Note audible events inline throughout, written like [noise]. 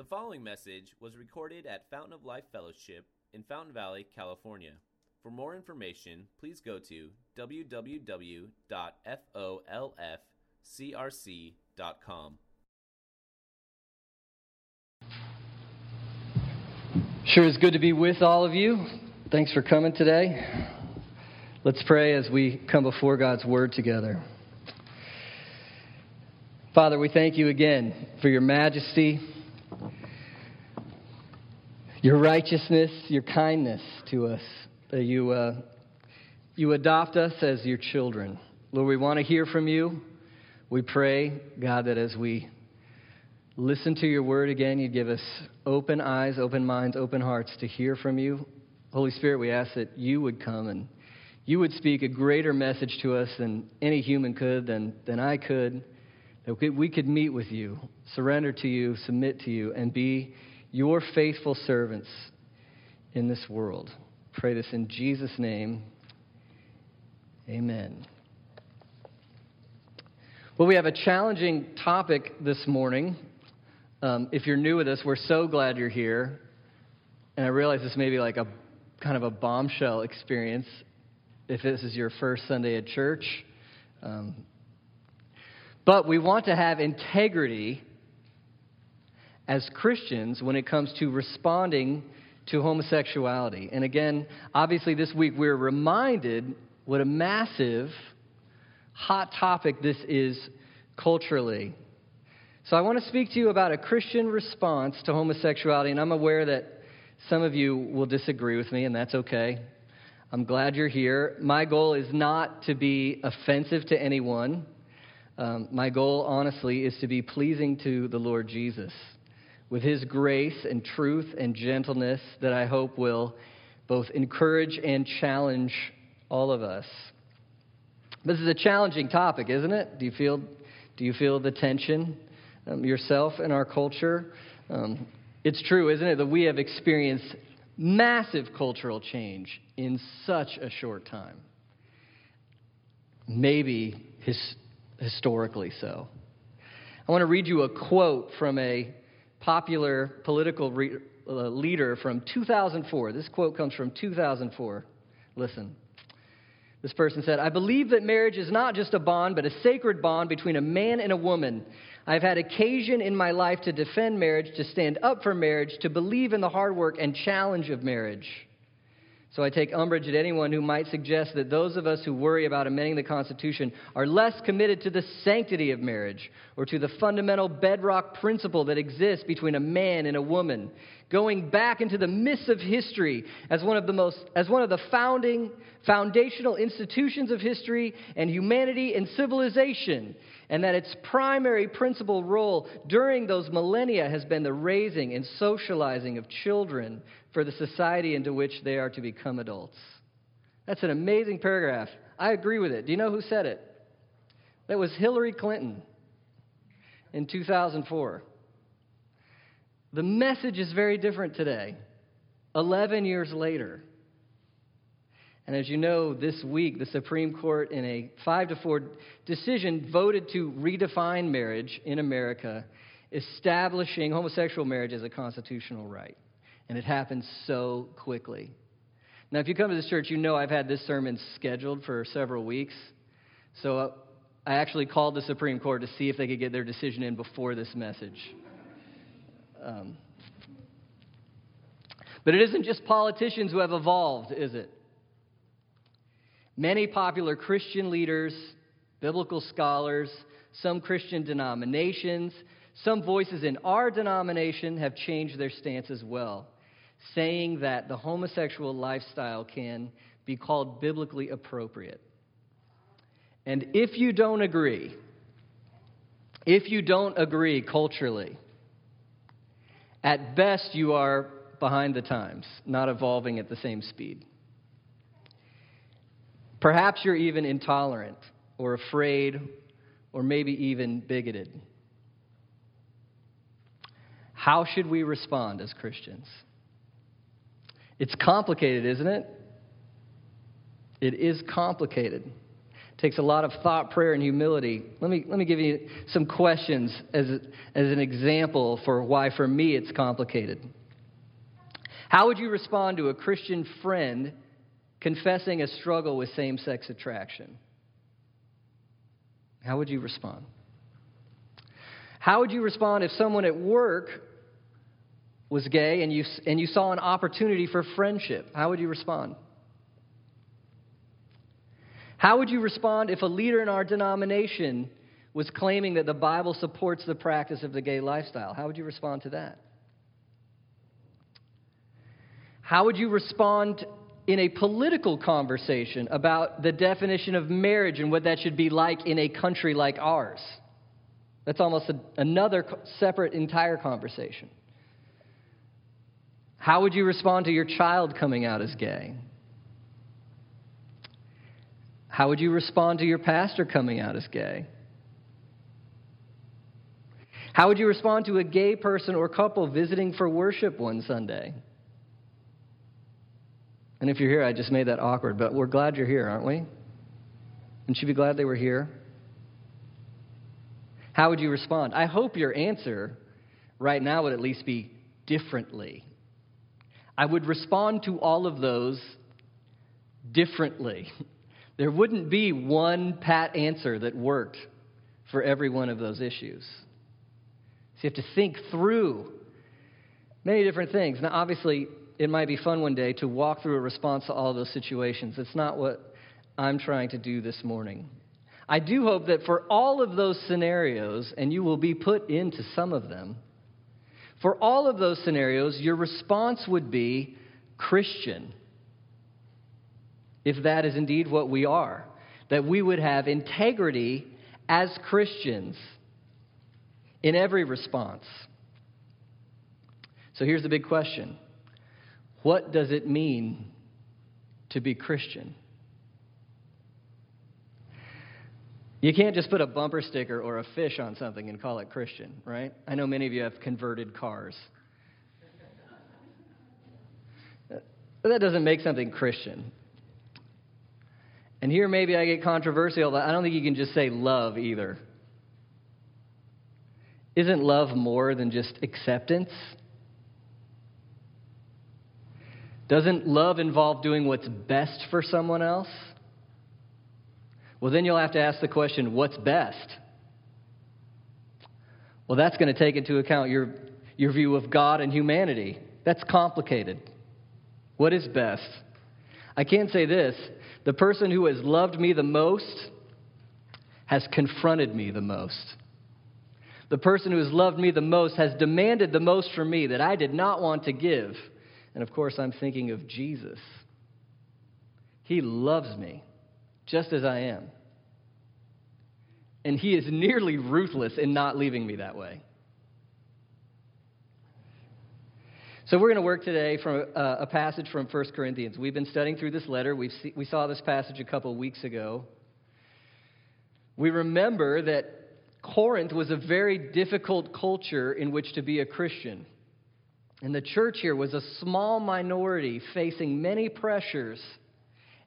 The following message was recorded at Fountain of Life Fellowship in Fountain Valley, California. For more information, please go to www.folfcrc.com. Sure is good to be with all of you. Thanks for coming today. Let's pray as we come before God's Word together. Father, we thank you again for your majesty, your righteousness, your kindness to us. That you, uh, you adopt us as your children. Lord, we want to hear from you. We pray, God, that as we listen to your word again, you'd give us open eyes, open minds, open hearts to hear from you. Holy Spirit, we ask that you would come and you would speak a greater message to us than any human could, than, than I could, that we could meet with you, surrender to you, submit to you, and be your faithful servants in this world. Pray this in Jesus' name. Amen. Well, we have a challenging topic this morning. Um, if you're new with us, we're so glad you're here. And I realize this may be like a kind of a bombshell experience if this is your first Sunday at church. Um, but we want to have integrity as Christians when it comes to responding to homosexuality. And again, obviously, this week we're reminded what a massive, hot topic this is culturally. So I want to speak to you about a Christian response to homosexuality, and I'm aware that some of you will disagree with me, and that's okay. I'm glad you're here. My goal is not to be offensive to anyone. Um, my goal, honestly, is to be pleasing to the Lord Jesus with his grace and truth and gentleness that I hope will both encourage and challenge all of us. This is a challenging topic, isn't it? Do you feel, do you feel the tension? um, yourself and our culture. Um, it's true, isn't it, that we have experienced massive cultural change in such a short time. Maybe his, historically so. I want to read you a quote from a popular political re- uh, leader from 2004. This quote comes from 2004. Listen. This person said, I believe that marriage is not just a bond, but a sacred bond between a man and a woman. I've had occasion in my life to defend marriage, to stand up for marriage, to believe in the hard work and challenge of marriage. So I take umbrage at anyone who might suggest that those of us who worry about amending the Constitution are less committed to the sanctity of marriage or to the fundamental bedrock principle that exists between a man and a woman, going back into the myths of history as one of the most as one of the founding foundational institutions of history and humanity and civilization and that its primary principal role during those millennia has been the raising and socializing of children for the society into which they are to become adults. That's an amazing paragraph. I agree with it. Do you know who said it? That was Hillary Clinton in 2004. The message is very different today, 11 years later. And as you know, this week, the Supreme Court, in a 5 to 4 decision, voted to redefine marriage in America, establishing homosexual marriage as a constitutional right. And it happened so quickly. Now, if you come to this church, you know I've had this sermon scheduled for several weeks. So uh, I actually called the Supreme Court to see if they could get their decision in before this message. Um, but it isn't just politicians who have evolved, is it? Many popular Christian leaders, biblical scholars, some Christian denominations, some voices in our denomination have changed their stance as well, saying that the homosexual lifestyle can be called biblically appropriate. And if you don't agree, if you don't agree culturally, at best you are behind the times, not evolving at the same speed. Perhaps you're even intolerant or afraid or maybe even bigoted. How should we respond as Christians? It's complicated, isn't it? It is complicated. It takes a lot of thought, prayer, and humility. Let me, let me give you some questions as, as an example for why, for me, it's complicated. How would you respond to a Christian friend confessing a struggle with same sex attraction? How would you respond? How would you respond if someone at work was gay and you, and you saw an opportunity for friendship? How would you respond? How would you respond if a leader in our denomination was claiming that the Bible supports the practice of the gay lifestyle? How would you respond to that? How would you respond in a political conversation about the definition of marriage and what that should be like in a country like ours? That's almost a, another separate entire conversation. How would you respond to your child coming out as gay? How would you respond to your pastor coming out as gay? How would you respond to a gay person or couple visiting for worship one Sunday? And if you're here, I just made that awkward, but we're glad you're here, aren't we? And you be glad they were here? How would you respond? I hope your answer right now would at least be differently. I would respond to all of those differently. [laughs] There wouldn't be one pat answer that worked for every one of those issues. So you have to think through many different things. Now, obviously, it might be fun one day to walk through a response to all those situations. It's not what I'm trying to do this morning. I do hope that for all of those scenarios, and you will be put into some of them, for all of those scenarios, your response would be Christian if that is indeed what we are, that we would have integrity as Christians in every response. So here's the big question What does it mean to be Christian? You can't just put a bumper sticker or a fish on something and call it Christian, right? I know many of you have converted cars. But that doesn't make something Christian. And here maybe I get controversial, but I don't think you can just say love either. Isn't love more than just acceptance? Doesn't love involve doing what's best for someone else? Well, then you'll have to ask the question what's best? Well, that's going to take into account your, your view of God and humanity. That's complicated. What is best? I can say this the person who has loved me the most has confronted me the most. The person who has loved me the most has demanded the most from me that I did not want to give. And of course, I'm thinking of Jesus. He loves me just as I am. And he is nearly ruthless in not leaving me that way. So we're going to work today from uh, a passage from 1 Corinthians. We've been studying through this letter. we see, we saw this passage a couple weeks ago. We remember that Corinth was a very difficult culture in which to be a Christian. And the church here was a small minority facing many pressures.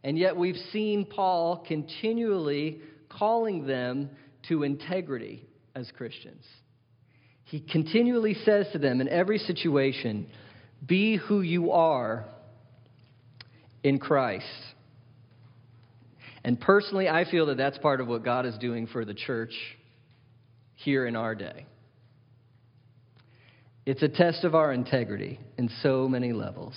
And yet we've seen Paul continually calling them to integrity as Christians. He continually says to them in every situation, be who you are in Christ. And personally, I feel that that's part of what God is doing for the church here in our day. It's a test of our integrity in so many levels.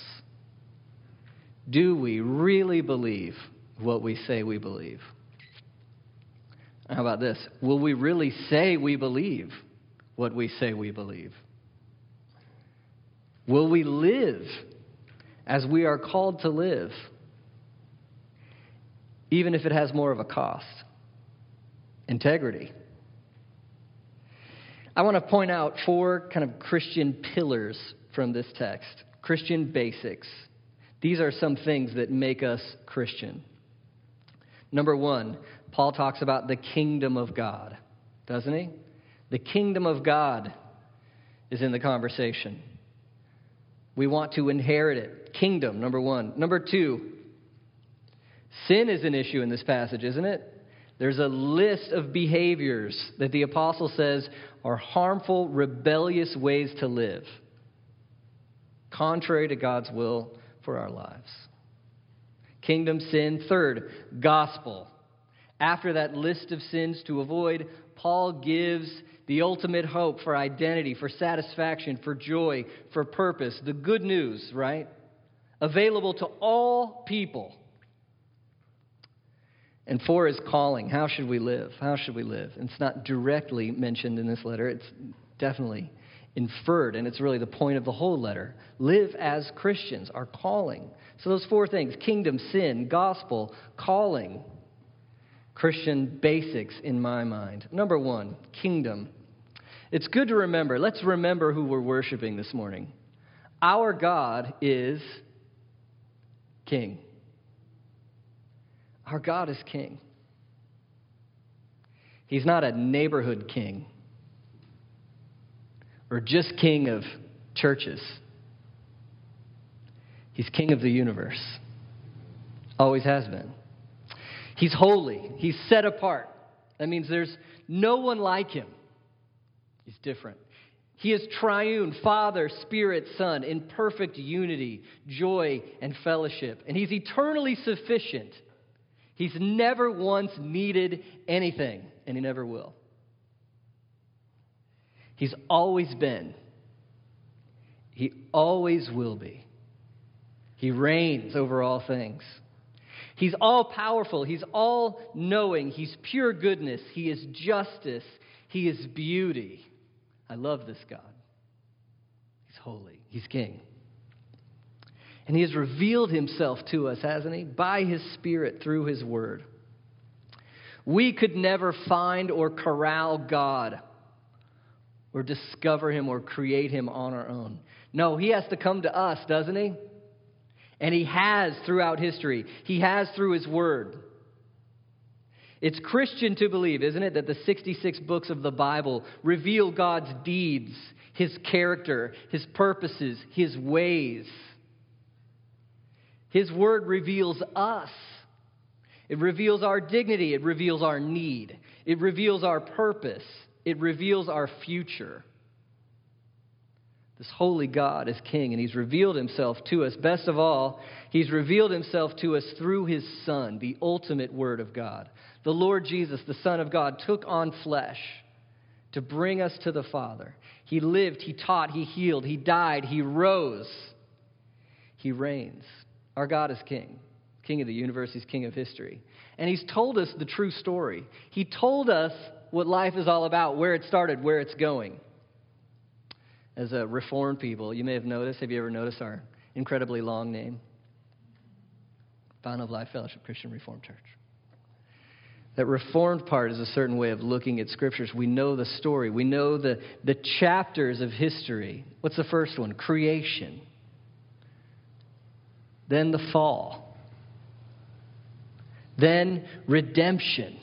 Do we really believe what we say we believe? How about this? Will we really say we believe what we say we believe? Will we live as we are called to live, even if it has more of a cost? Integrity. I want to point out four kind of Christian pillars from this text Christian basics. These are some things that make us Christian. Number one, Paul talks about the kingdom of God, doesn't he? The kingdom of God is in the conversation. We want to inherit it. Kingdom, number one. Number two, sin is an issue in this passage, isn't it? There's a list of behaviors that the apostle says are harmful, rebellious ways to live, contrary to God's will for our lives. Kingdom sin. Third, gospel. After that list of sins to avoid, Paul gives the ultimate hope for identity, for satisfaction, for joy, for purpose. The good news, right? Available to all people. And four is calling. How should we live? How should we live? And it's not directly mentioned in this letter, it's definitely inferred, and it's really the point of the whole letter. Live as Christians, our calling. So, those four things kingdom, sin, gospel, calling. Christian basics in my mind. Number one, kingdom. It's good to remember. Let's remember who we're worshiping this morning. Our God is King. Our God is King. He's not a neighborhood king or just king of churches. He's king of the universe. Always has been. He's holy. He's set apart. That means there's no one like him. He's different. He is triune, Father, Spirit, Son, in perfect unity, joy, and fellowship. And He's eternally sufficient. He's never once needed anything, and He never will. He's always been. He always will be. He reigns over all things. He's all powerful. He's all knowing. He's pure goodness. He is justice. He is beauty. I love this God. He's holy, He's King. And He has revealed Himself to us, hasn't He? By His Spirit through His Word. We could never find or corral God or discover Him or create Him on our own. No, He has to come to us, doesn't He? And He has throughout history, He has through His Word. It's Christian to believe, isn't it, that the 66 books of the Bible reveal God's deeds, His character, His purposes, His ways. His Word reveals us. It reveals our dignity. It reveals our need. It reveals our purpose. It reveals our future. This holy God is King, and He's revealed Himself to us. Best of all, He's revealed Himself to us through His Son, the ultimate Word of God the Lord Jesus, the Son of God, took on flesh to bring us to the Father. He lived, He taught, He healed, He died, He rose, He reigns. Our God is King, King of the universe, He's King of history. And He's told us the true story. He told us what life is all about, where it started, where it's going. As a Reformed people, you may have noticed, have you ever noticed our incredibly long name? Fountain of Life Fellowship Christian Reformed Church. That reformed part is a certain way of looking at scriptures. We know the story, we know the, the chapters of history. What's the first one? Creation. Then the fall. Then redemption.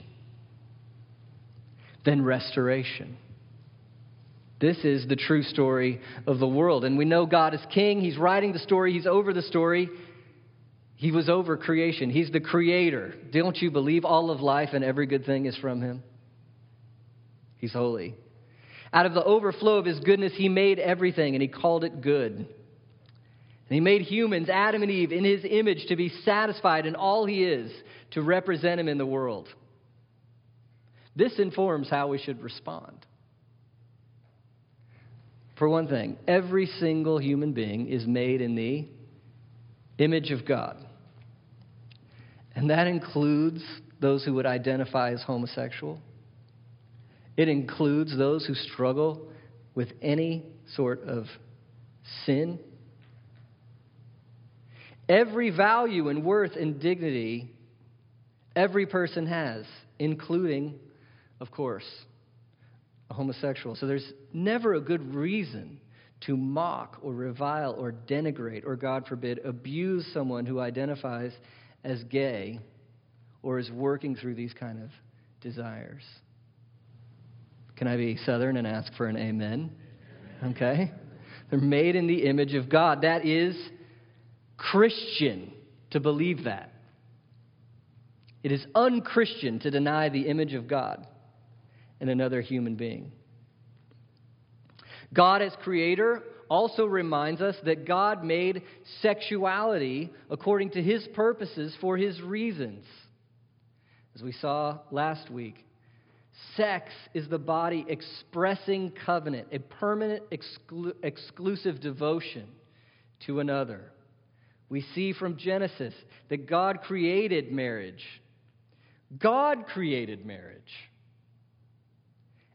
Then restoration. This is the true story of the world. And we know God is king. He's writing the story, He's over the story. He was over creation. He's the creator. Don't you believe all of life and every good thing is from Him? He's holy. Out of the overflow of His goodness, He made everything and He called it good. And He made humans, Adam and Eve, in His image to be satisfied in all He is, to represent Him in the world. This informs how we should respond. For one thing, every single human being is made in the image of God. And that includes those who would identify as homosexual. It includes those who struggle with any sort of sin. Every value and worth and dignity every person has, including, of course, a homosexual. So there's never a good reason to mock or revile or denigrate or, God forbid, abuse someone who identifies as gay or is working through these kind of desires. Can I be southern and ask for an amen? Okay? They're made in the image of God. That is Christian to believe that. It is unchristian to deny the image of God in another human being. God, as creator, also reminds us that God made sexuality according to his purposes for his reasons. As we saw last week, sex is the body expressing covenant, a permanent, exclu- exclusive devotion to another. We see from Genesis that God created marriage. God created marriage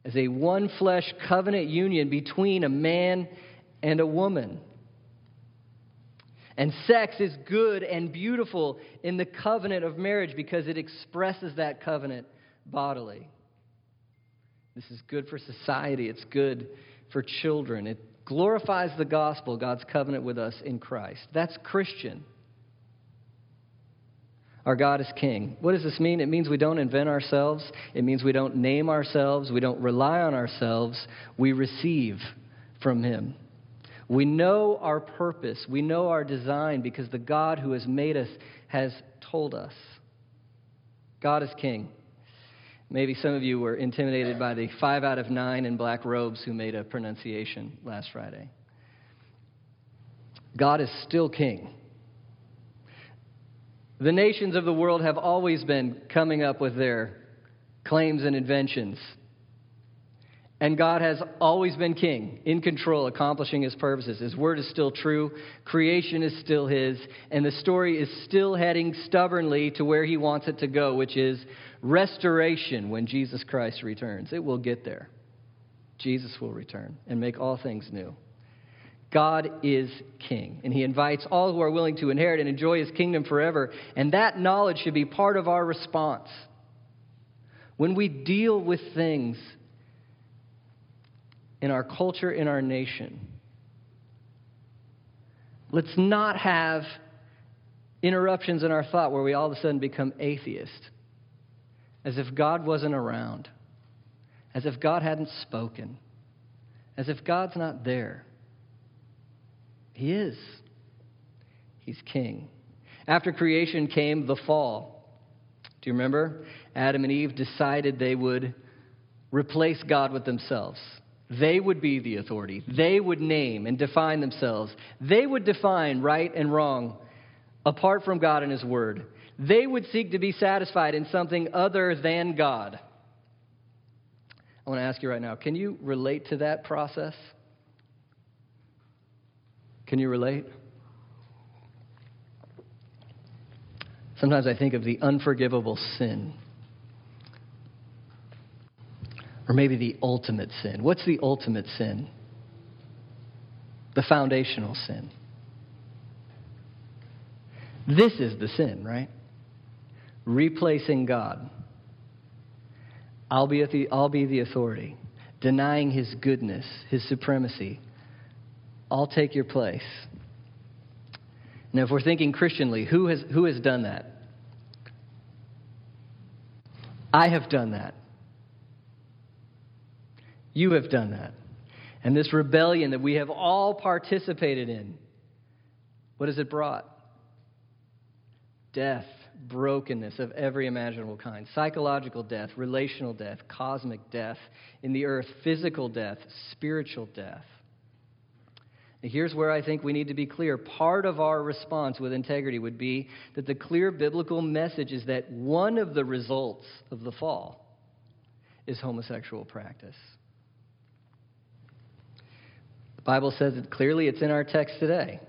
as a one flesh covenant union between a man and a woman. And sex is good and beautiful in the covenant of marriage because it expresses that covenant bodily. This is good for society, it's good for children. It glorifies the gospel, God's covenant with us in Christ. That's Christian. Our God is king. What does this mean? It means we don't invent ourselves. It means we don't name ourselves. We don't rely on ourselves. We receive from him. We know our purpose. We know our design because the God who has made us has told us. God is king. Maybe some of you were intimidated by the five out of nine in black robes who made a pronunciation last Friday. God is still king. The nations of the world have always been coming up with their claims and inventions. And God has always been king, in control, accomplishing his purposes. His word is still true, creation is still his, and the story is still heading stubbornly to where he wants it to go, which is restoration when Jesus Christ returns. It will get there. Jesus will return and make all things new. God is king, and he invites all who are willing to inherit and enjoy his kingdom forever, and that knowledge should be part of our response. When we deal with things in our culture, in our nation, let's not have interruptions in our thought where we all of a sudden become atheist, as if God wasn't around, as if God hadn't spoken, as if God's not there. He is. He's king. After creation came the fall. Do you remember? Adam and Eve decided they would replace God with themselves. They would be the authority. They would name and define themselves. They would define right and wrong apart from God and His Word. They would seek to be satisfied in something other than God. I want to ask you right now can you relate to that process? Can you relate? Sometimes I think of the unforgivable sin. Or maybe the ultimate sin. What's the ultimate sin? The foundational sin. This is the sin, right? Replacing God. I'll be, the, I'll be the authority. Denying his goodness, his supremacy, I'll take your place. Now, if we're thinking Christianly, who has, who has done that? I have done that. You have done that. And this rebellion that we have all participated in, what has it brought? Death, brokenness of every imaginable kind psychological death, relational death, cosmic death in the earth, physical death, spiritual death. Now Here's where I think we need to be clear. Part of our response with integrity would be that the clear biblical message is that one of the results of the fall is homosexual practice. Bible says it clearly, it's in our text today.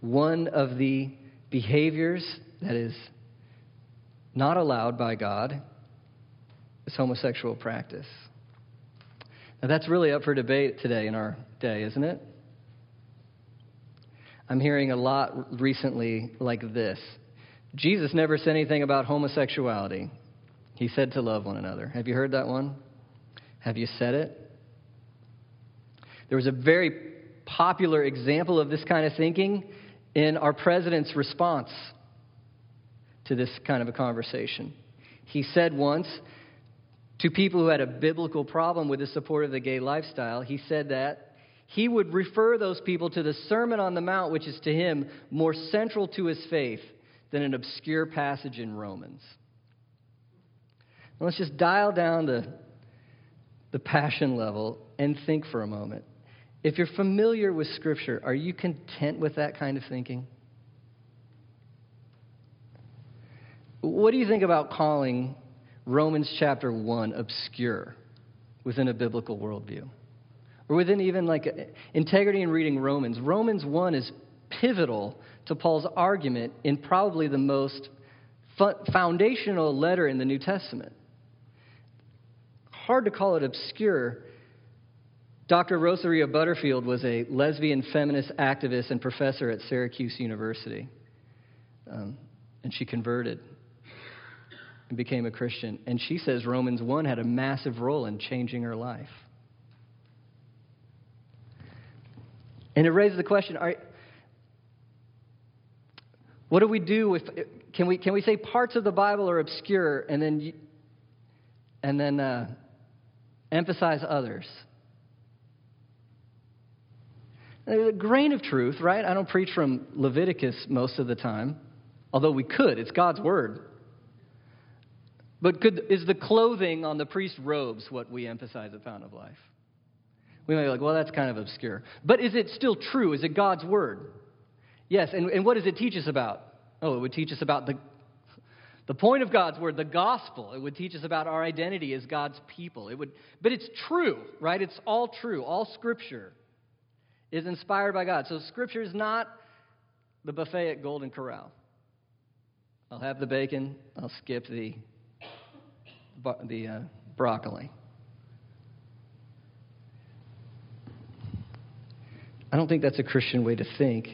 One of the behaviors that is not allowed by God is homosexual practice. Now, that's really up for debate today in our day, isn't it? I'm hearing a lot recently like this Jesus never said anything about homosexuality. He said to love one another. Have you heard that one? Have you said it? There was a very popular example of this kind of thinking in our president's response to this kind of a conversation. He said once to people who had a biblical problem with the support of the gay lifestyle, he said that he would refer those people to the Sermon on the Mount, which is to him more central to his faith, than an obscure passage in Romans. Let's just dial down the, the passion level and think for a moment. If you're familiar with Scripture, are you content with that kind of thinking? What do you think about calling Romans chapter 1 obscure within a biblical worldview? Or within even like integrity in reading Romans? Romans 1 is pivotal to Paul's argument in probably the most foundational letter in the New Testament. Hard to call it obscure. Dr. Rosaria Butterfield was a lesbian feminist activist and professor at Syracuse University. Um, and she converted and became a Christian. And she says Romans 1 had a massive role in changing her life. And it raises the question are, what do we do if can we can we say parts of the Bible are obscure and then and then uh, emphasize others? A grain of truth, right? I don't preach from Leviticus most of the time, although we could. It's God's word. But could, is the clothing on the priest's robes what we emphasize at Fountain of Life? We might be like, well, that's kind of obscure. But is it still true? Is it God's word? Yes, and, and what does it teach us about? Oh, it would teach us about the, the point of God's word, the gospel. It would teach us about our identity as God's people. It would, but it's true, right? It's all true. All scripture is inspired by God. So scripture is not the buffet at Golden Corral. I'll have the bacon, I'll skip the, the uh, broccoli. I don't think that's a Christian way to think.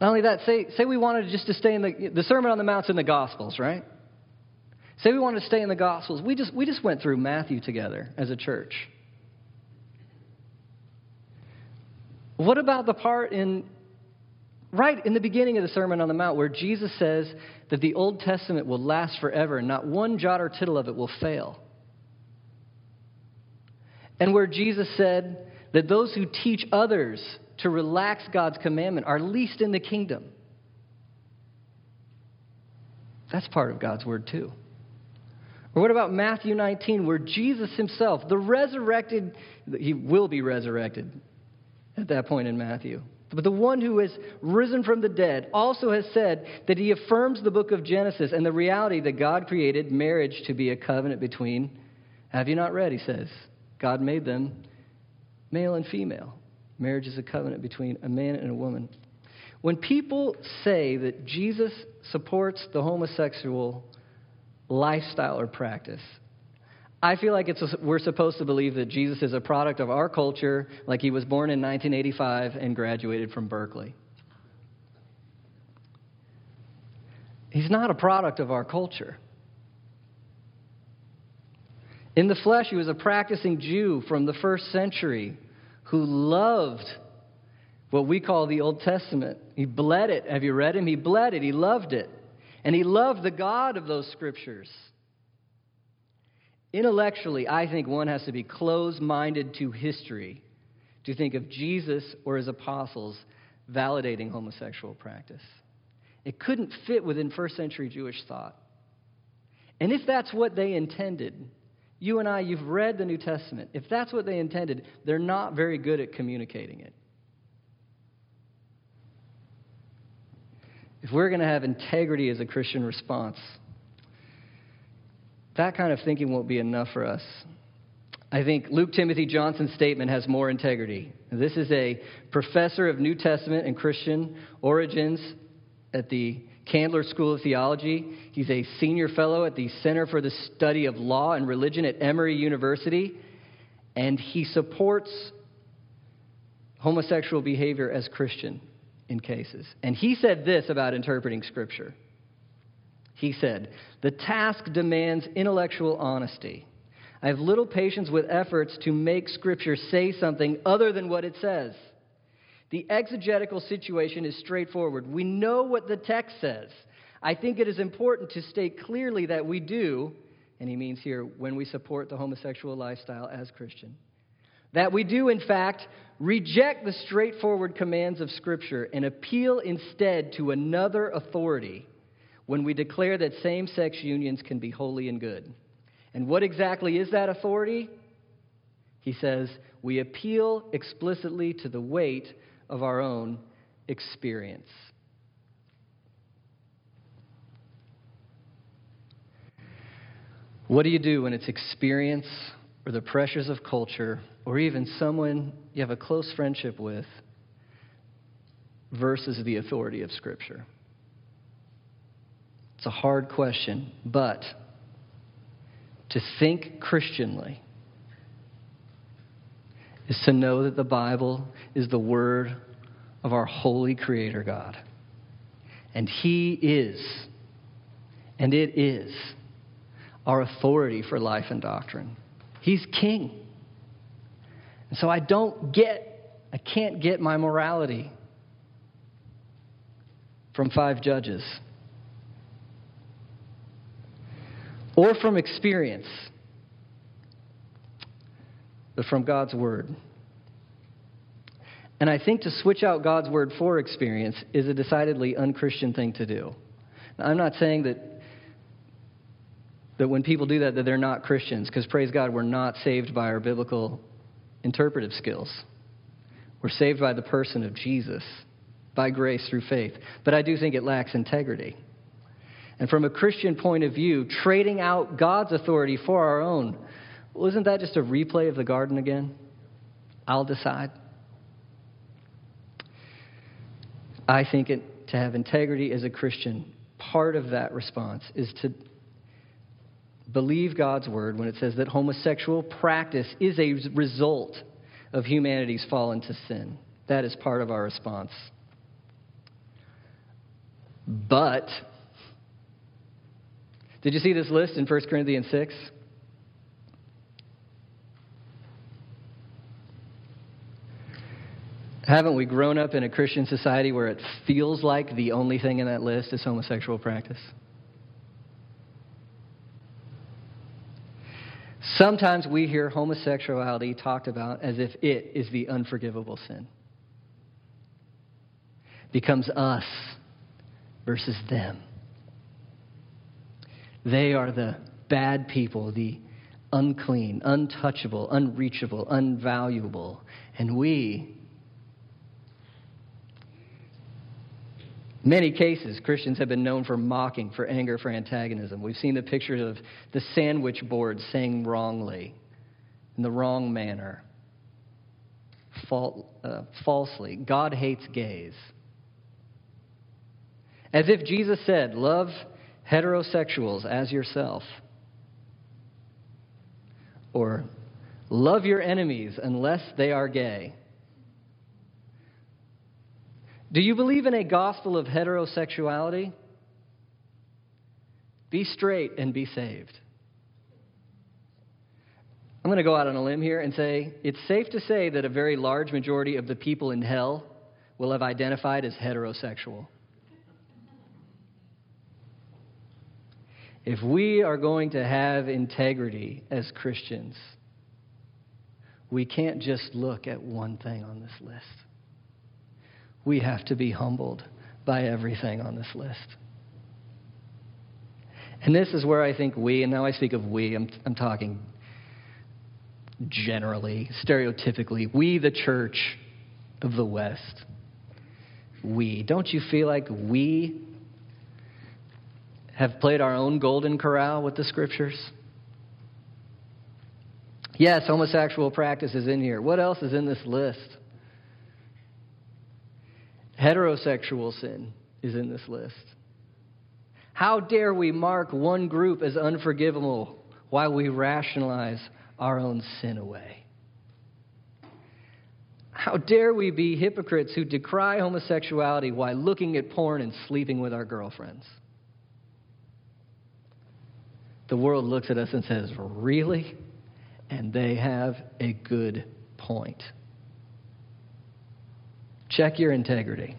Not only that, say, say we wanted just to stay in the, the Sermon on the Mount's in the Gospels, right? Say we wanted to stay in the Gospels. We just, we just went through Matthew together as a church. What about the part in, right in the beginning of the Sermon on the Mount where Jesus says that the Old Testament will last forever and not one jot or tittle of it will fail? And where Jesus said that those who teach others to relax God's commandment are least in the kingdom. That's part of God's word, too. Or what about Matthew 19, where Jesus himself, the resurrected, he will be resurrected at that point in Matthew. But the one who has risen from the dead also has said that he affirms the book of Genesis and the reality that God created marriage to be a covenant between. Have you not read? He says. God made them male and female. Marriage is a covenant between a man and a woman. When people say that Jesus supports the homosexual lifestyle or practice, I feel like it's a, we're supposed to believe that Jesus is a product of our culture, like he was born in 1985 and graduated from Berkeley. He's not a product of our culture. In the flesh, he was a practicing Jew from the first century who loved what we call the Old Testament. He bled it. Have you read him? He bled it. He loved it. And he loved the God of those scriptures. Intellectually, I think one has to be closed minded to history to think of Jesus or his apostles validating homosexual practice. It couldn't fit within first century Jewish thought. And if that's what they intended, you and I, you've read the New Testament. If that's what they intended, they're not very good at communicating it. If we're going to have integrity as a Christian response, that kind of thinking won't be enough for us. I think Luke Timothy Johnson's statement has more integrity. This is a professor of New Testament and Christian origins at the Candler School of Theology. He's a senior fellow at the Center for the Study of Law and Religion at Emory University, and he supports homosexual behavior as Christian in cases. And he said this about interpreting Scripture. He said, The task demands intellectual honesty. I have little patience with efforts to make Scripture say something other than what it says. The exegetical situation is straightforward. We know what the text says. I think it is important to state clearly that we do, and he means here when we support the homosexual lifestyle as Christian, that we do, in fact, reject the straightforward commands of Scripture and appeal instead to another authority, when we declare that same sex unions can be holy and good. And what exactly is that authority? He says, we appeal explicitly to the weight of our own experience. What do you do when it's experience or the pressures of culture or even someone you have a close friendship with versus the authority of Scripture? It's a hard question, but to think Christianly is to know that the Bible is the Word of our holy Creator God. And He is, and it is, our authority for life and doctrine. He's King. And so I don't get, I can't get my morality from five judges or from experience, but from God's Word. And I think to switch out God's Word for experience is a decidedly unchristian thing to do. Now, I'm not saying that, that when people do that, that they're not Christians, because praise God, we're not saved by our biblical interpretive skills. We're saved by the person of Jesus, by grace through faith. But I do think it lacks integrity. And from a Christian point of view, trading out God's authority for our own, well, isn't that just a replay of the garden again? I'll decide. I think it, to have integrity as a Christian, part of that response is to believe God's word when it says that homosexual practice is a result of humanity's fall into sin. That is part of our response. But did you see this list in 1 Corinthians 6? Haven't we grown up in a Christian society where it feels like the only thing in that list is homosexual practice? Sometimes we hear homosexuality talked about as if it is the unforgivable sin. Becomes us versus them. They are the bad people, the unclean, untouchable, unreachable, unvaluable. And we, many cases, Christians have been known for mocking, for anger, for antagonism. We've seen the pictures of the sandwich board saying wrongly, in the wrong manner, fault, uh, falsely. God hates gays. As if Jesus said, Love heterosexuals as yourself. Or love your enemies unless they are gay. Do you believe in a gospel of heterosexuality? Be straight and be saved. I'm going to go out on a limb here and say it's safe to say that a very large majority of the people in hell will have identified as heterosexual. If we are going to have integrity as Christians, we can't just look at one thing on this list. We have to be humbled by everything on this list. And this is where I think we, and now I speak of we, I'm, I'm talking generally, stereotypically, we, the church of the West, we. Don't you feel like we have played our own golden corral with the scriptures? Yes, homosexual practice is in here. What else is in this list? Heterosexual sin is in this list. How dare we mark one group as unforgivable while we rationalize our own sin away? How dare we be hypocrites who decry homosexuality while looking at porn and sleeping with our girlfriends? The world looks at us and says, Really? And they have a good point. Check your integrity.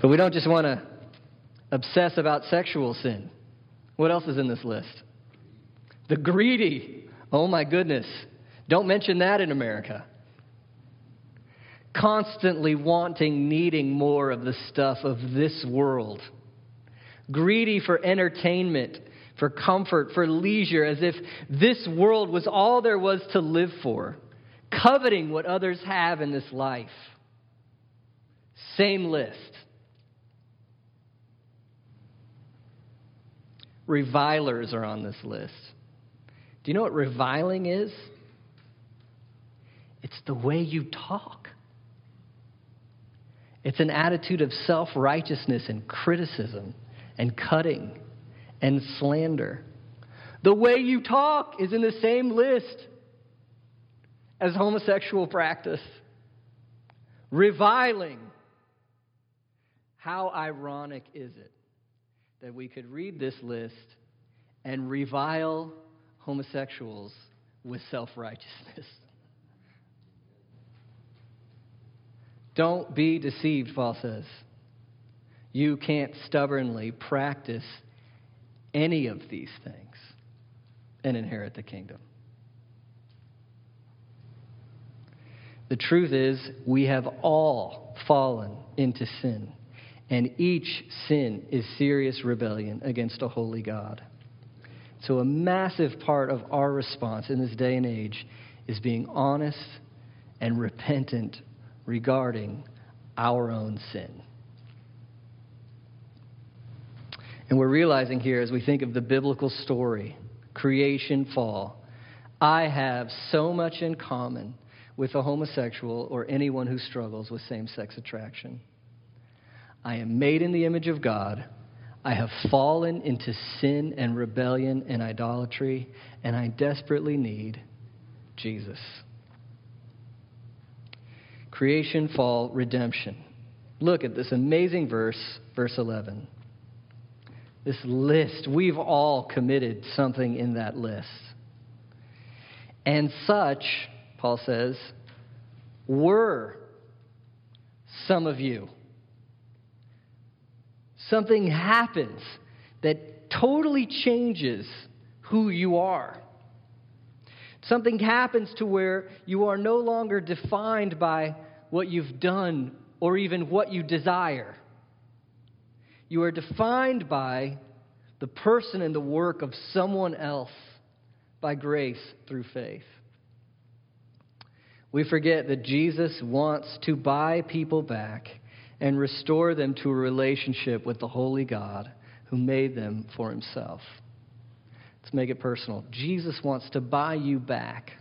But we don't just want to obsess about sexual sin. What else is in this list? The greedy. Oh my goodness. Don't mention that in America. constantly wanting, needing more of the stuff of this world, greedy for entertainment, for comfort, for leisure, as if this world was all there was to live for, coveting what others have in this life. Same list. Revilers are on this list. Do you know what reviling is? It's the way you talk. It's an attitude of self righteousness and criticism and cutting and slander. The way you talk is in the same list as homosexual practice. Reviling. How ironic is it that we could read this list and revile homosexuals with self righteousness? Don't be deceived, Paul says. You can't stubbornly practice any of these things and inherit the kingdom. The truth is, we have all fallen into sin, and each sin is serious rebellion against a holy God. So, a massive part of our response in this day and age is being honest and repentant regarding our own sin. And we're realizing here as we think of the biblical story, creation, fall, I have so much in common with a homosexual or anyone who struggles with same sex attraction. I am made in the image of God. I have fallen into sin and rebellion and idolatry, and I desperately need Jesus creation, fall, redemption. Look at this amazing verse, verse 11. This list, we've all committed something in that list. And such, Paul says, were some of you. Something happens that totally changes who you are. Something happens to where you are no longer defined by what you've done or even what you desire. You are defined by the person and the work of someone else by grace through faith. We forget that Jesus wants to buy people back and restore them to a relationship with the Holy God who made them for himself. Let's make it personal. Jesus wants to buy you back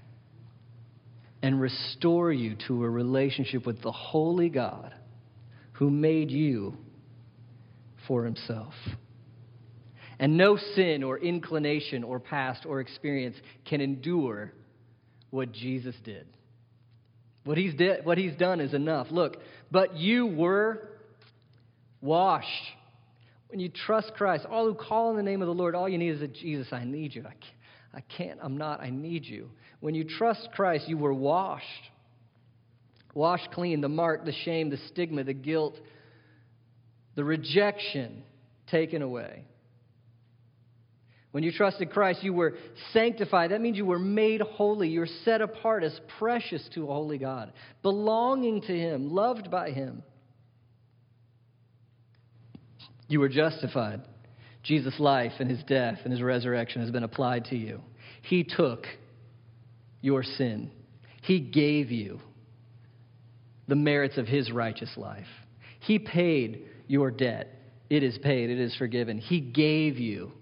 and restore you to a relationship with the holy God who made you for himself. And no sin or inclination or past or experience can endure what Jesus did. What he's, di- what he's done is enough. Look, but you were washed. When you trust Christ, all who call in the name of the Lord, all you need is a Jesus, I need you. I can't, I can't, I'm not, I need you. When you trust Christ, you were washed. Washed clean, the mark, the shame, the stigma, the guilt, the rejection taken away. When you trusted Christ, you were sanctified. That means you were made holy. You're set apart as precious to a holy God, belonging to Him, loved by Him. You were justified. Jesus' life and His death and His resurrection has been applied to you. He took your sin. He gave you the merits of his righteous life. He paid your debt. It is paid, it is forgiven. He gave you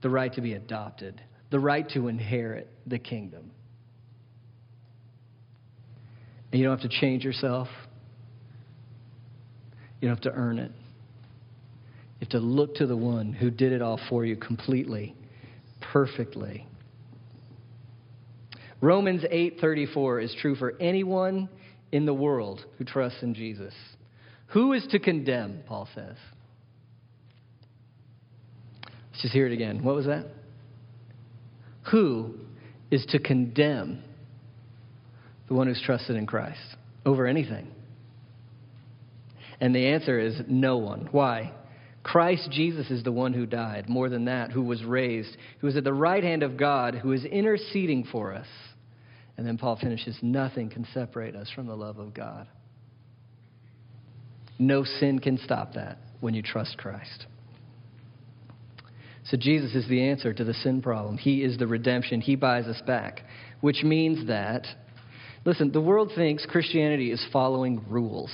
the right to be adopted, the right to inherit the kingdom. And you don't have to change yourself, you don't have to earn it. You have to look to the one who did it all for you completely, perfectly. Romans 8:34 is true for anyone in the world who trusts in Jesus. Who is to condemn, Paul says. Let's just hear it again. What was that? Who is to condemn the one who's trusted in Christ over anything? And the answer is no one. Why? Christ Jesus is the one who died. More than that, who was raised, who is at the right hand of God, who is interceding for us And then Paul finishes nothing can separate us from the love of God. No sin can stop that when you trust Christ. So Jesus is the answer to the sin problem. He is the redemption. He buys us back, which means that, listen, the world thinks Christianity is following rules.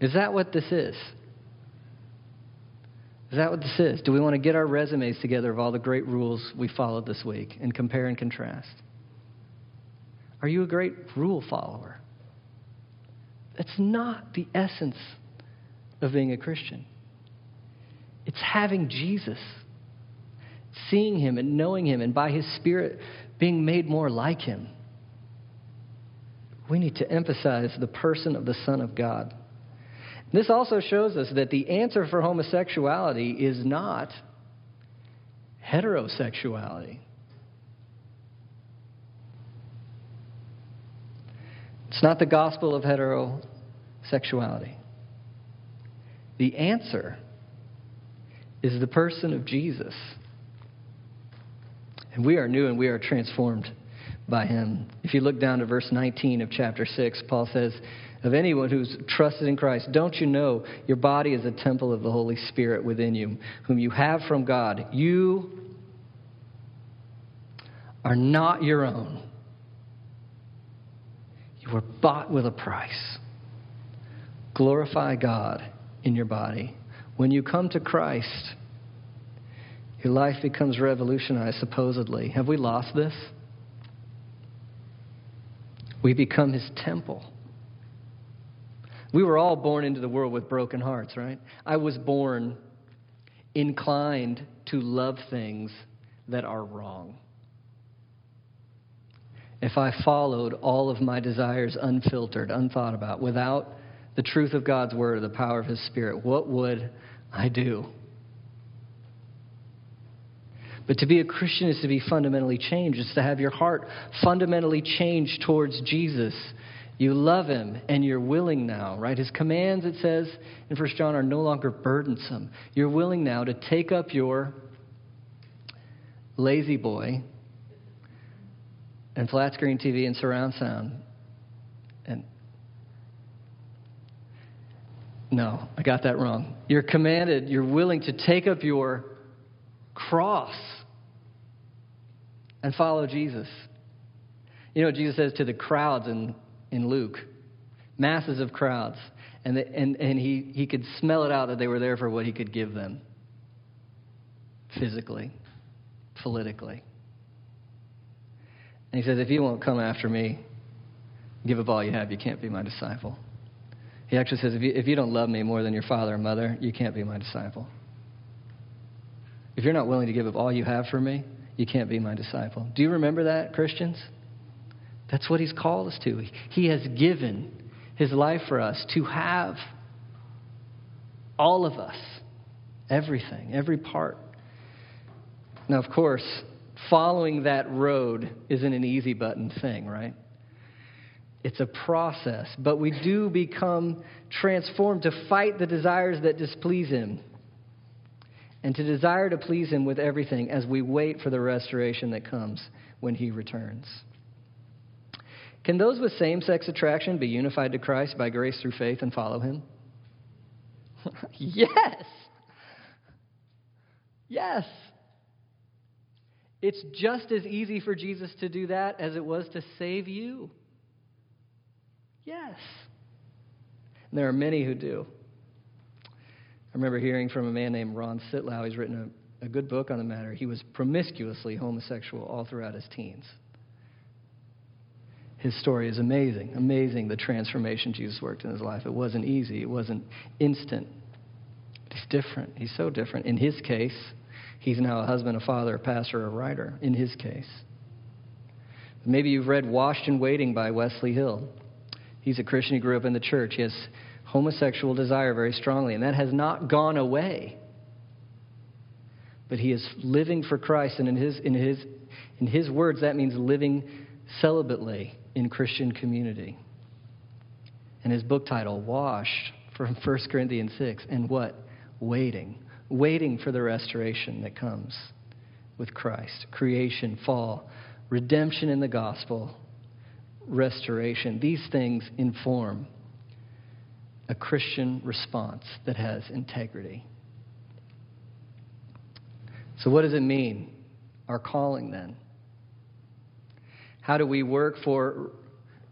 Is that what this is? Is that what this is? Do we want to get our resumes together of all the great rules we followed this week and compare and contrast? Are you a great rule follower? That's not the essence of being a Christian. It's having Jesus, seeing Him and knowing Him, and by His Spirit being made more like Him. We need to emphasize the person of the Son of God. This also shows us that the answer for homosexuality is not heterosexuality. It's not the gospel of heterosexuality. The answer is the person of Jesus. And we are new and we are transformed by him. If you look down to verse 19 of chapter 6, Paul says, Of anyone who's trusted in Christ, don't you know your body is a temple of the Holy Spirit within you, whom you have from God? You are not your own. You were bought with a price. Glorify God in your body. When you come to Christ, your life becomes revolutionized, supposedly. Have we lost this? We become his temple. We were all born into the world with broken hearts, right? I was born inclined to love things that are wrong. If I followed all of my desires unfiltered, unthought about, without the truth of God's word or the power of his spirit, what would I do? But to be a Christian is to be fundamentally changed. It's to have your heart fundamentally changed towards Jesus. You love him and you're willing now, right? His commands, it says in 1 John, are no longer burdensome. You're willing now to take up your lazy boy and flat screen TV and surround sound. And no, I got that wrong. You're commanded, you're willing to take up your cross and follow Jesus. You know Jesus says to the crowds in, in Luke? Masses of crowds. And, the, and, and he, he could smell it out that they were there for what he could give them physically, politically. And he says, If you won't come after me, give up all you have, you can't be my disciple. He actually says, if you, if you don't love me more than your father and mother, you can't be my disciple. If you're not willing to give up all you have for me, you can't be my disciple. Do you remember that, Christians? That's what he's called us to. He has given his life for us to have all of us, everything, every part. Now, of course, following that road isn't an easy button thing, right? It's a process, but we do become transformed to fight the desires that displease him and to desire to please Him with everything as we wait for the restoration that comes when He returns. Can those with same sex attraction be unified to Christ by grace through faith and follow Him? [laughs] yes! Yes! It's just as easy for Jesus to do that as it was to save you. Yes. And there are many who do. I remember hearing from a man named Ron Citlau. He's written a, a good book on the matter. He was promiscuously homosexual all throughout his teens. His story is amazing, amazing the transformation Jesus worked in his life. It wasn't easy, it wasn't instant. He's different. He's so different. In his case, he's now a husband, a father, a pastor, a writer. In his case. Maybe you've read Washed and Waiting by Wesley Hill. He's a Christian. He grew up in the church. He has homosexual desire very strongly, and that has not gone away. But he is living for Christ, and in his, in his, in his words, that means living celibately in Christian community. And his book title, Washed, from 1 Corinthians 6, and what? Waiting. Waiting for the restoration that comes with Christ. Creation, fall, redemption in the gospel, restoration. These things inform a Christian response that has integrity. So, what does it mean? Our calling then. How do we work for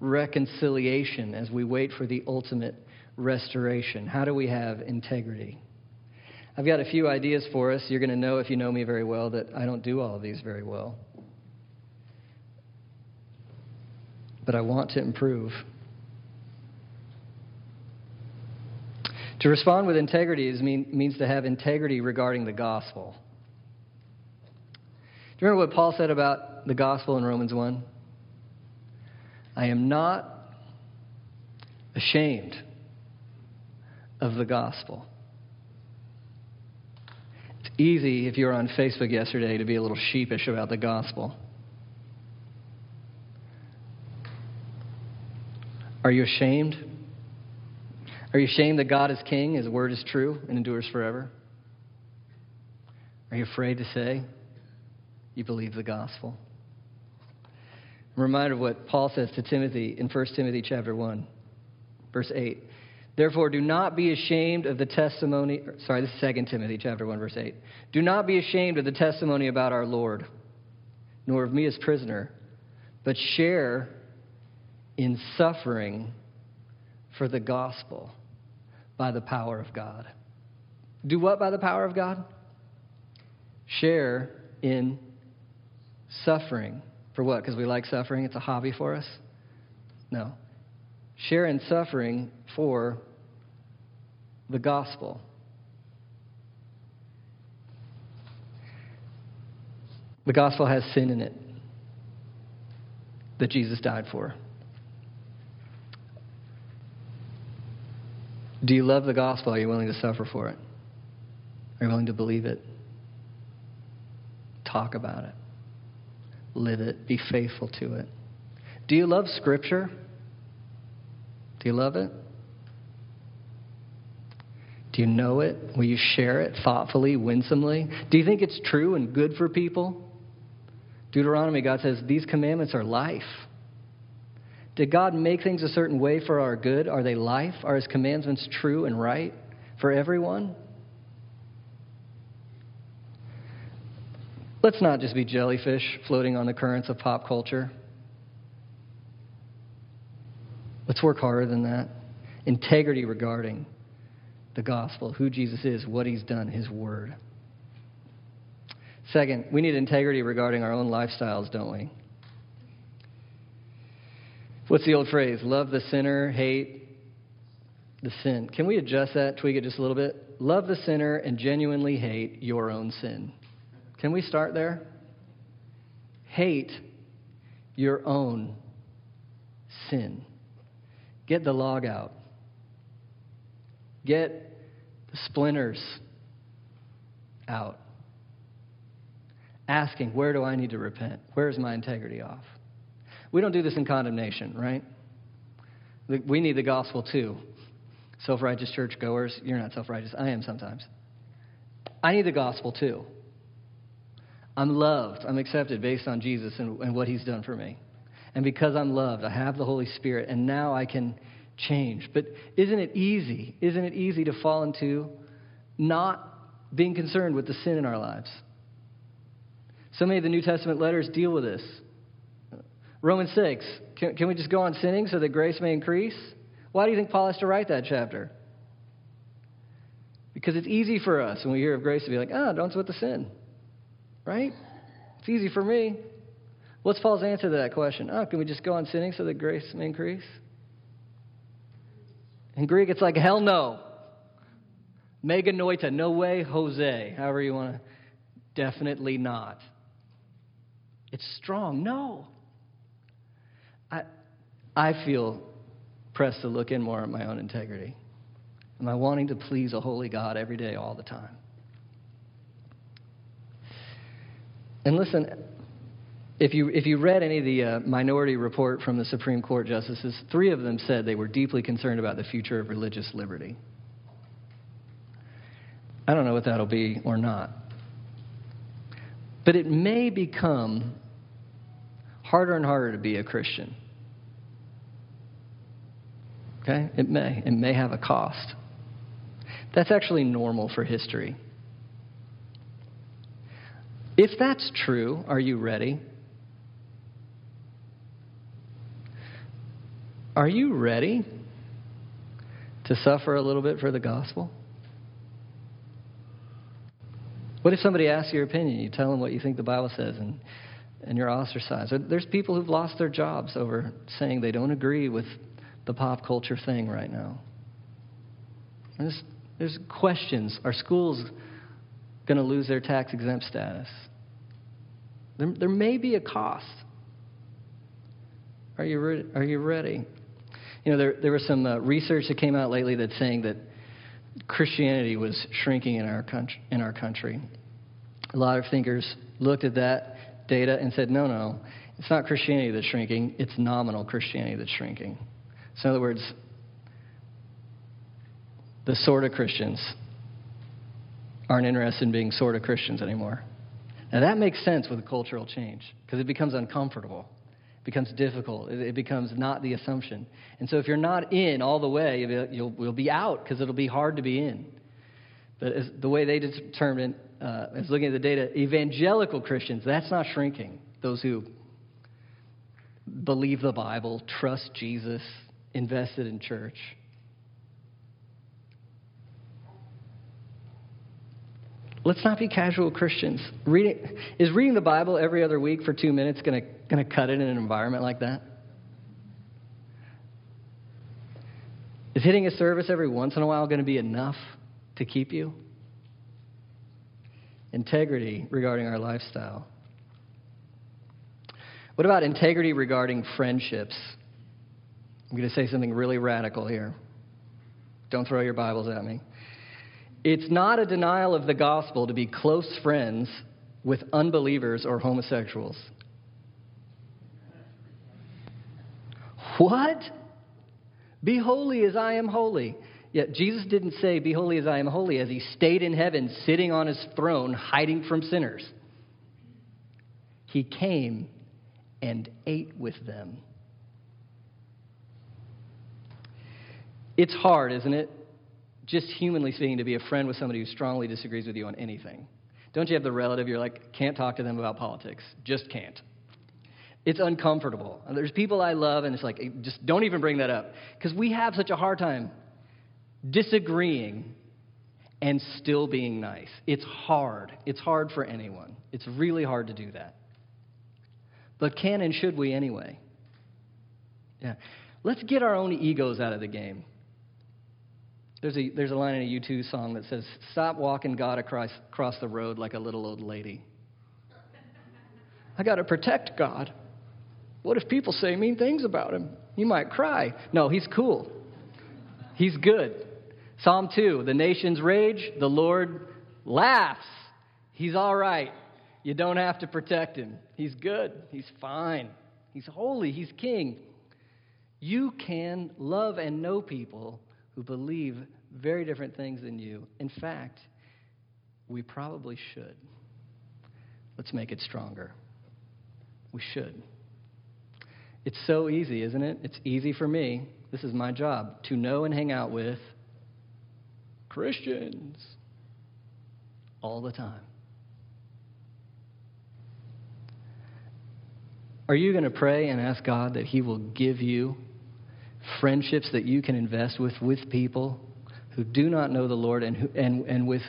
reconciliation as we wait for the ultimate restoration? How do we have integrity? I've got a few ideas for us. You're going to know if you know me very well that I don't do all of these very well. But I want to improve. To respond with integrity is mean, means to have integrity regarding the gospel. Do you remember what Paul said about the gospel in Romans 1? I am not ashamed of the gospel. Easy if you were on Facebook yesterday to be a little sheepish about the gospel. Are you ashamed? Are you ashamed that God is king, his word is true, and endures forever? Are you afraid to say you believe the gospel? I'm reminded of what Paul says to Timothy in 1 Timothy chapter 1, verse 8. Therefore, do not be ashamed of the testimony. Sorry, this is 2 Timothy chapter 1, verse 8. Do not be ashamed of the testimony about our Lord, nor of me as prisoner, but share in suffering for the gospel by the power of God. Do what by the power of God? Share in suffering for what? Because we like suffering? It's a hobby for us? No. Share in suffering for the gospel. The gospel has sin in it that Jesus died for. Do you love the gospel? Are you willing to suffer for it? Are you willing to believe it? Talk about it live it, be faithful to it. Do you love Scripture? Do you love it? Do you know it? Will you share it thoughtfully, winsomely? Do you think it's true and good for people? Deuteronomy, God says, These commandments are life. Did God make things a certain way for our good? Are they life? Are His commandments true and right for everyone? Let's not just be jellyfish floating on the currents of pop culture. Let's work harder than that. Integrity regarding the gospel, who Jesus is, what he's done, his word. Second, we need integrity regarding our own lifestyles, don't we? What's the old phrase? Love the sinner, hate the sin. Can we adjust that, tweak it just a little bit? Love the sinner and genuinely hate your own sin. Can we start there? Hate your own sin. Get the log out. Get the splinters out. Asking, where do I need to repent? Where is my integrity off? We don't do this in condemnation, right? We need the gospel too. Self righteous church goers, you're not self righteous. I am sometimes. I need the gospel too. I'm loved, I'm accepted based on Jesus and, and what he's done for me. And because I'm loved, I have the Holy Spirit, and now I can change. But isn't it easy? Isn't it easy to fall into not being concerned with the sin in our lives? So many of the New Testament letters deal with this. Romans 6, can, can we just go on sinning so that grace may increase? Why do you think Paul has to write that chapter? Because it's easy for us when we hear of grace to be like, ah, oh, don't sweat the sin. Right? It's easy for me. What's Paul's answer to that question? Oh, can we just go on sinning so that grace may increase? In Greek, it's like, hell no. Me genoito, no way, Jose, however you want to. Definitely not. It's strong. No. I, I feel pressed to look in more at my own integrity. Am I wanting to please a holy God every day, all the time? And listen, if you, if you read any of the uh, minority report from the Supreme Court justices, three of them said they were deeply concerned about the future of religious liberty. I don't know what that'll be or not. But it may become harder and harder to be a Christian. Okay? It may. It may have a cost. That's actually normal for history. If that's true, are you ready? Are you ready to suffer a little bit for the gospel? What if somebody asks your opinion? You tell them what you think the Bible says, and, and you're ostracized. There's people who've lost their jobs over saying they don't agree with the pop culture thing right now. There's, there's questions. Are schools going to lose their tax exempt status? There, there may be a cost. Are you, re- are you ready? You know, there, there was some uh, research that came out lately that's saying that Christianity was shrinking in our, country, in our country. A lot of thinkers looked at that data and said, no, no, it's not Christianity that's shrinking, it's nominal Christianity that's shrinking. So, in other words, the sort of Christians aren't interested in being sort of Christians anymore. Now, that makes sense with a cultural change because it becomes uncomfortable becomes difficult. It, becomes not the assumption. And so if you're not in all the way, you'll, you'll be out because it'll be hard to be in. But the way they determine, uh, as looking at the data, evangelical Christians, that's not shrinking. Those who believe the Bible, trust Jesus, invested in church. Let's not be casual Christians. Reading, is reading the Bible every other week for two minutes going to going to cut it in an environment like that? Is hitting a service every once in a while going to be enough to keep you? Integrity regarding our lifestyle. What about integrity regarding friendships? I'm going to say something really radical here. Don't throw your Bibles at me. It's not a denial of the gospel to be close friends with unbelievers or homosexuals. What? Be holy as I am holy. Yet Jesus didn't say, Be holy as I am holy, as he stayed in heaven, sitting on his throne, hiding from sinners. He came and ate with them. It's hard, isn't it? Just humanly speaking, to be a friend with somebody who strongly disagrees with you on anything. Don't you have the relative you're like, can't talk to them about politics? Just can't. It's uncomfortable. There's people I love, and it's like, eh, just don't even bring that up. Because we have such a hard time disagreeing and still being nice. It's hard. It's hard for anyone. It's really hard to do that. But can and should we anyway? Yeah. Let's get our own egos out of the game. There's a, there's a line in a U2 song that says, Stop walking God across, across the road like a little old lady. I got to protect God. What if people say mean things about him? You might cry. No, he's cool. He's good. Psalm 2 The nations rage, the Lord laughs. He's all right. You don't have to protect him. He's good. He's fine. He's holy. He's king. You can love and know people who believe very different things than you. In fact, we probably should. Let's make it stronger. We should. It's so easy, isn't it? It's easy for me. This is my job to know and hang out with Christians all the time. Are you going to pray and ask God that He will give you friendships that you can invest with with people who do not know the Lord and who, and, and, with,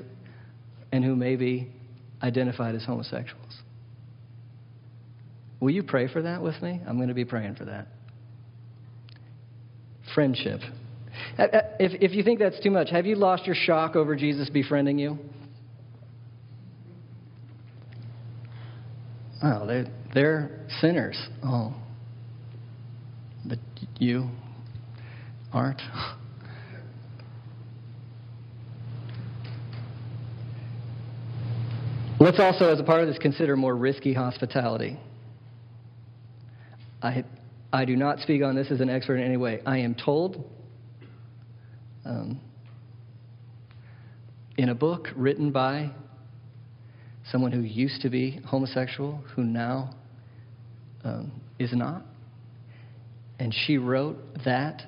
and who may be identified as homosexuals? Will you pray for that with me? I'm going to be praying for that. Friendship. Uh, uh, if, if you think that's too much, have you lost your shock over Jesus befriending you? Oh, they're, they're sinners. Oh. But you aren't? Let's also, as a part of this, consider more risky hospitality. I, I do not speak on this as an expert in any way. I am told um, in a book written by someone who used to be homosexual, who now um, is not. And she wrote that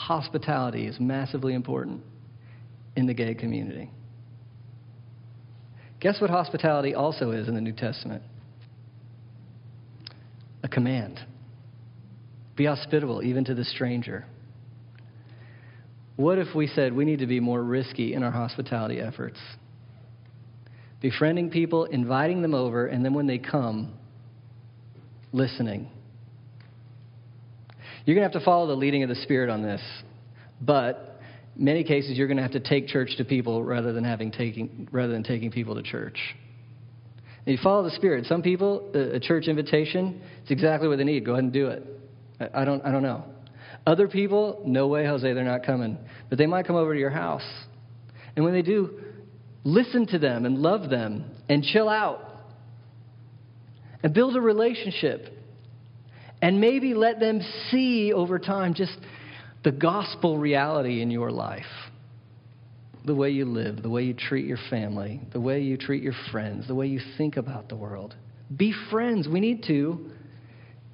hospitality is massively important in the gay community. Guess what hospitality also is in the New Testament? A command. Be hospitable even to the stranger. What if we said we need to be more risky in our hospitality efforts? Befriending people, inviting them over, and then when they come, listening. You're going to have to follow the leading of the Spirit on this, but many cases you're going to have to take church to people rather than having taking rather than taking people to church. And you follow the Spirit. Some people, a church invitation, it's exactly what they need. Go ahead and do it. I don't, I don't know. Other people, no way, Jose, they're not coming. But they might come over to your house. And when they do, listen to them and love them and chill out and build a relationship. And maybe let them see over time just the gospel reality in your life the way you live, the way you treat your family, the way you treat your friends, the way you think about the world. Be friends. We need to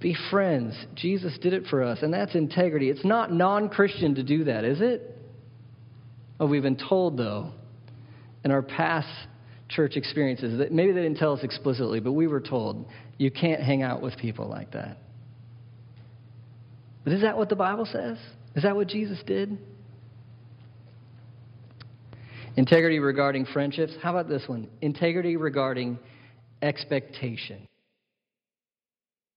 be friends. Jesus did it for us, and that's integrity. It's not non Christian to do that, is it? Oh, we've been told, though, in our past church experiences that maybe they didn't tell us explicitly, but we were told you can't hang out with people like that. But is that what the Bible says? Is that what Jesus did? Integrity regarding friendships. How about this one? Integrity regarding expectation.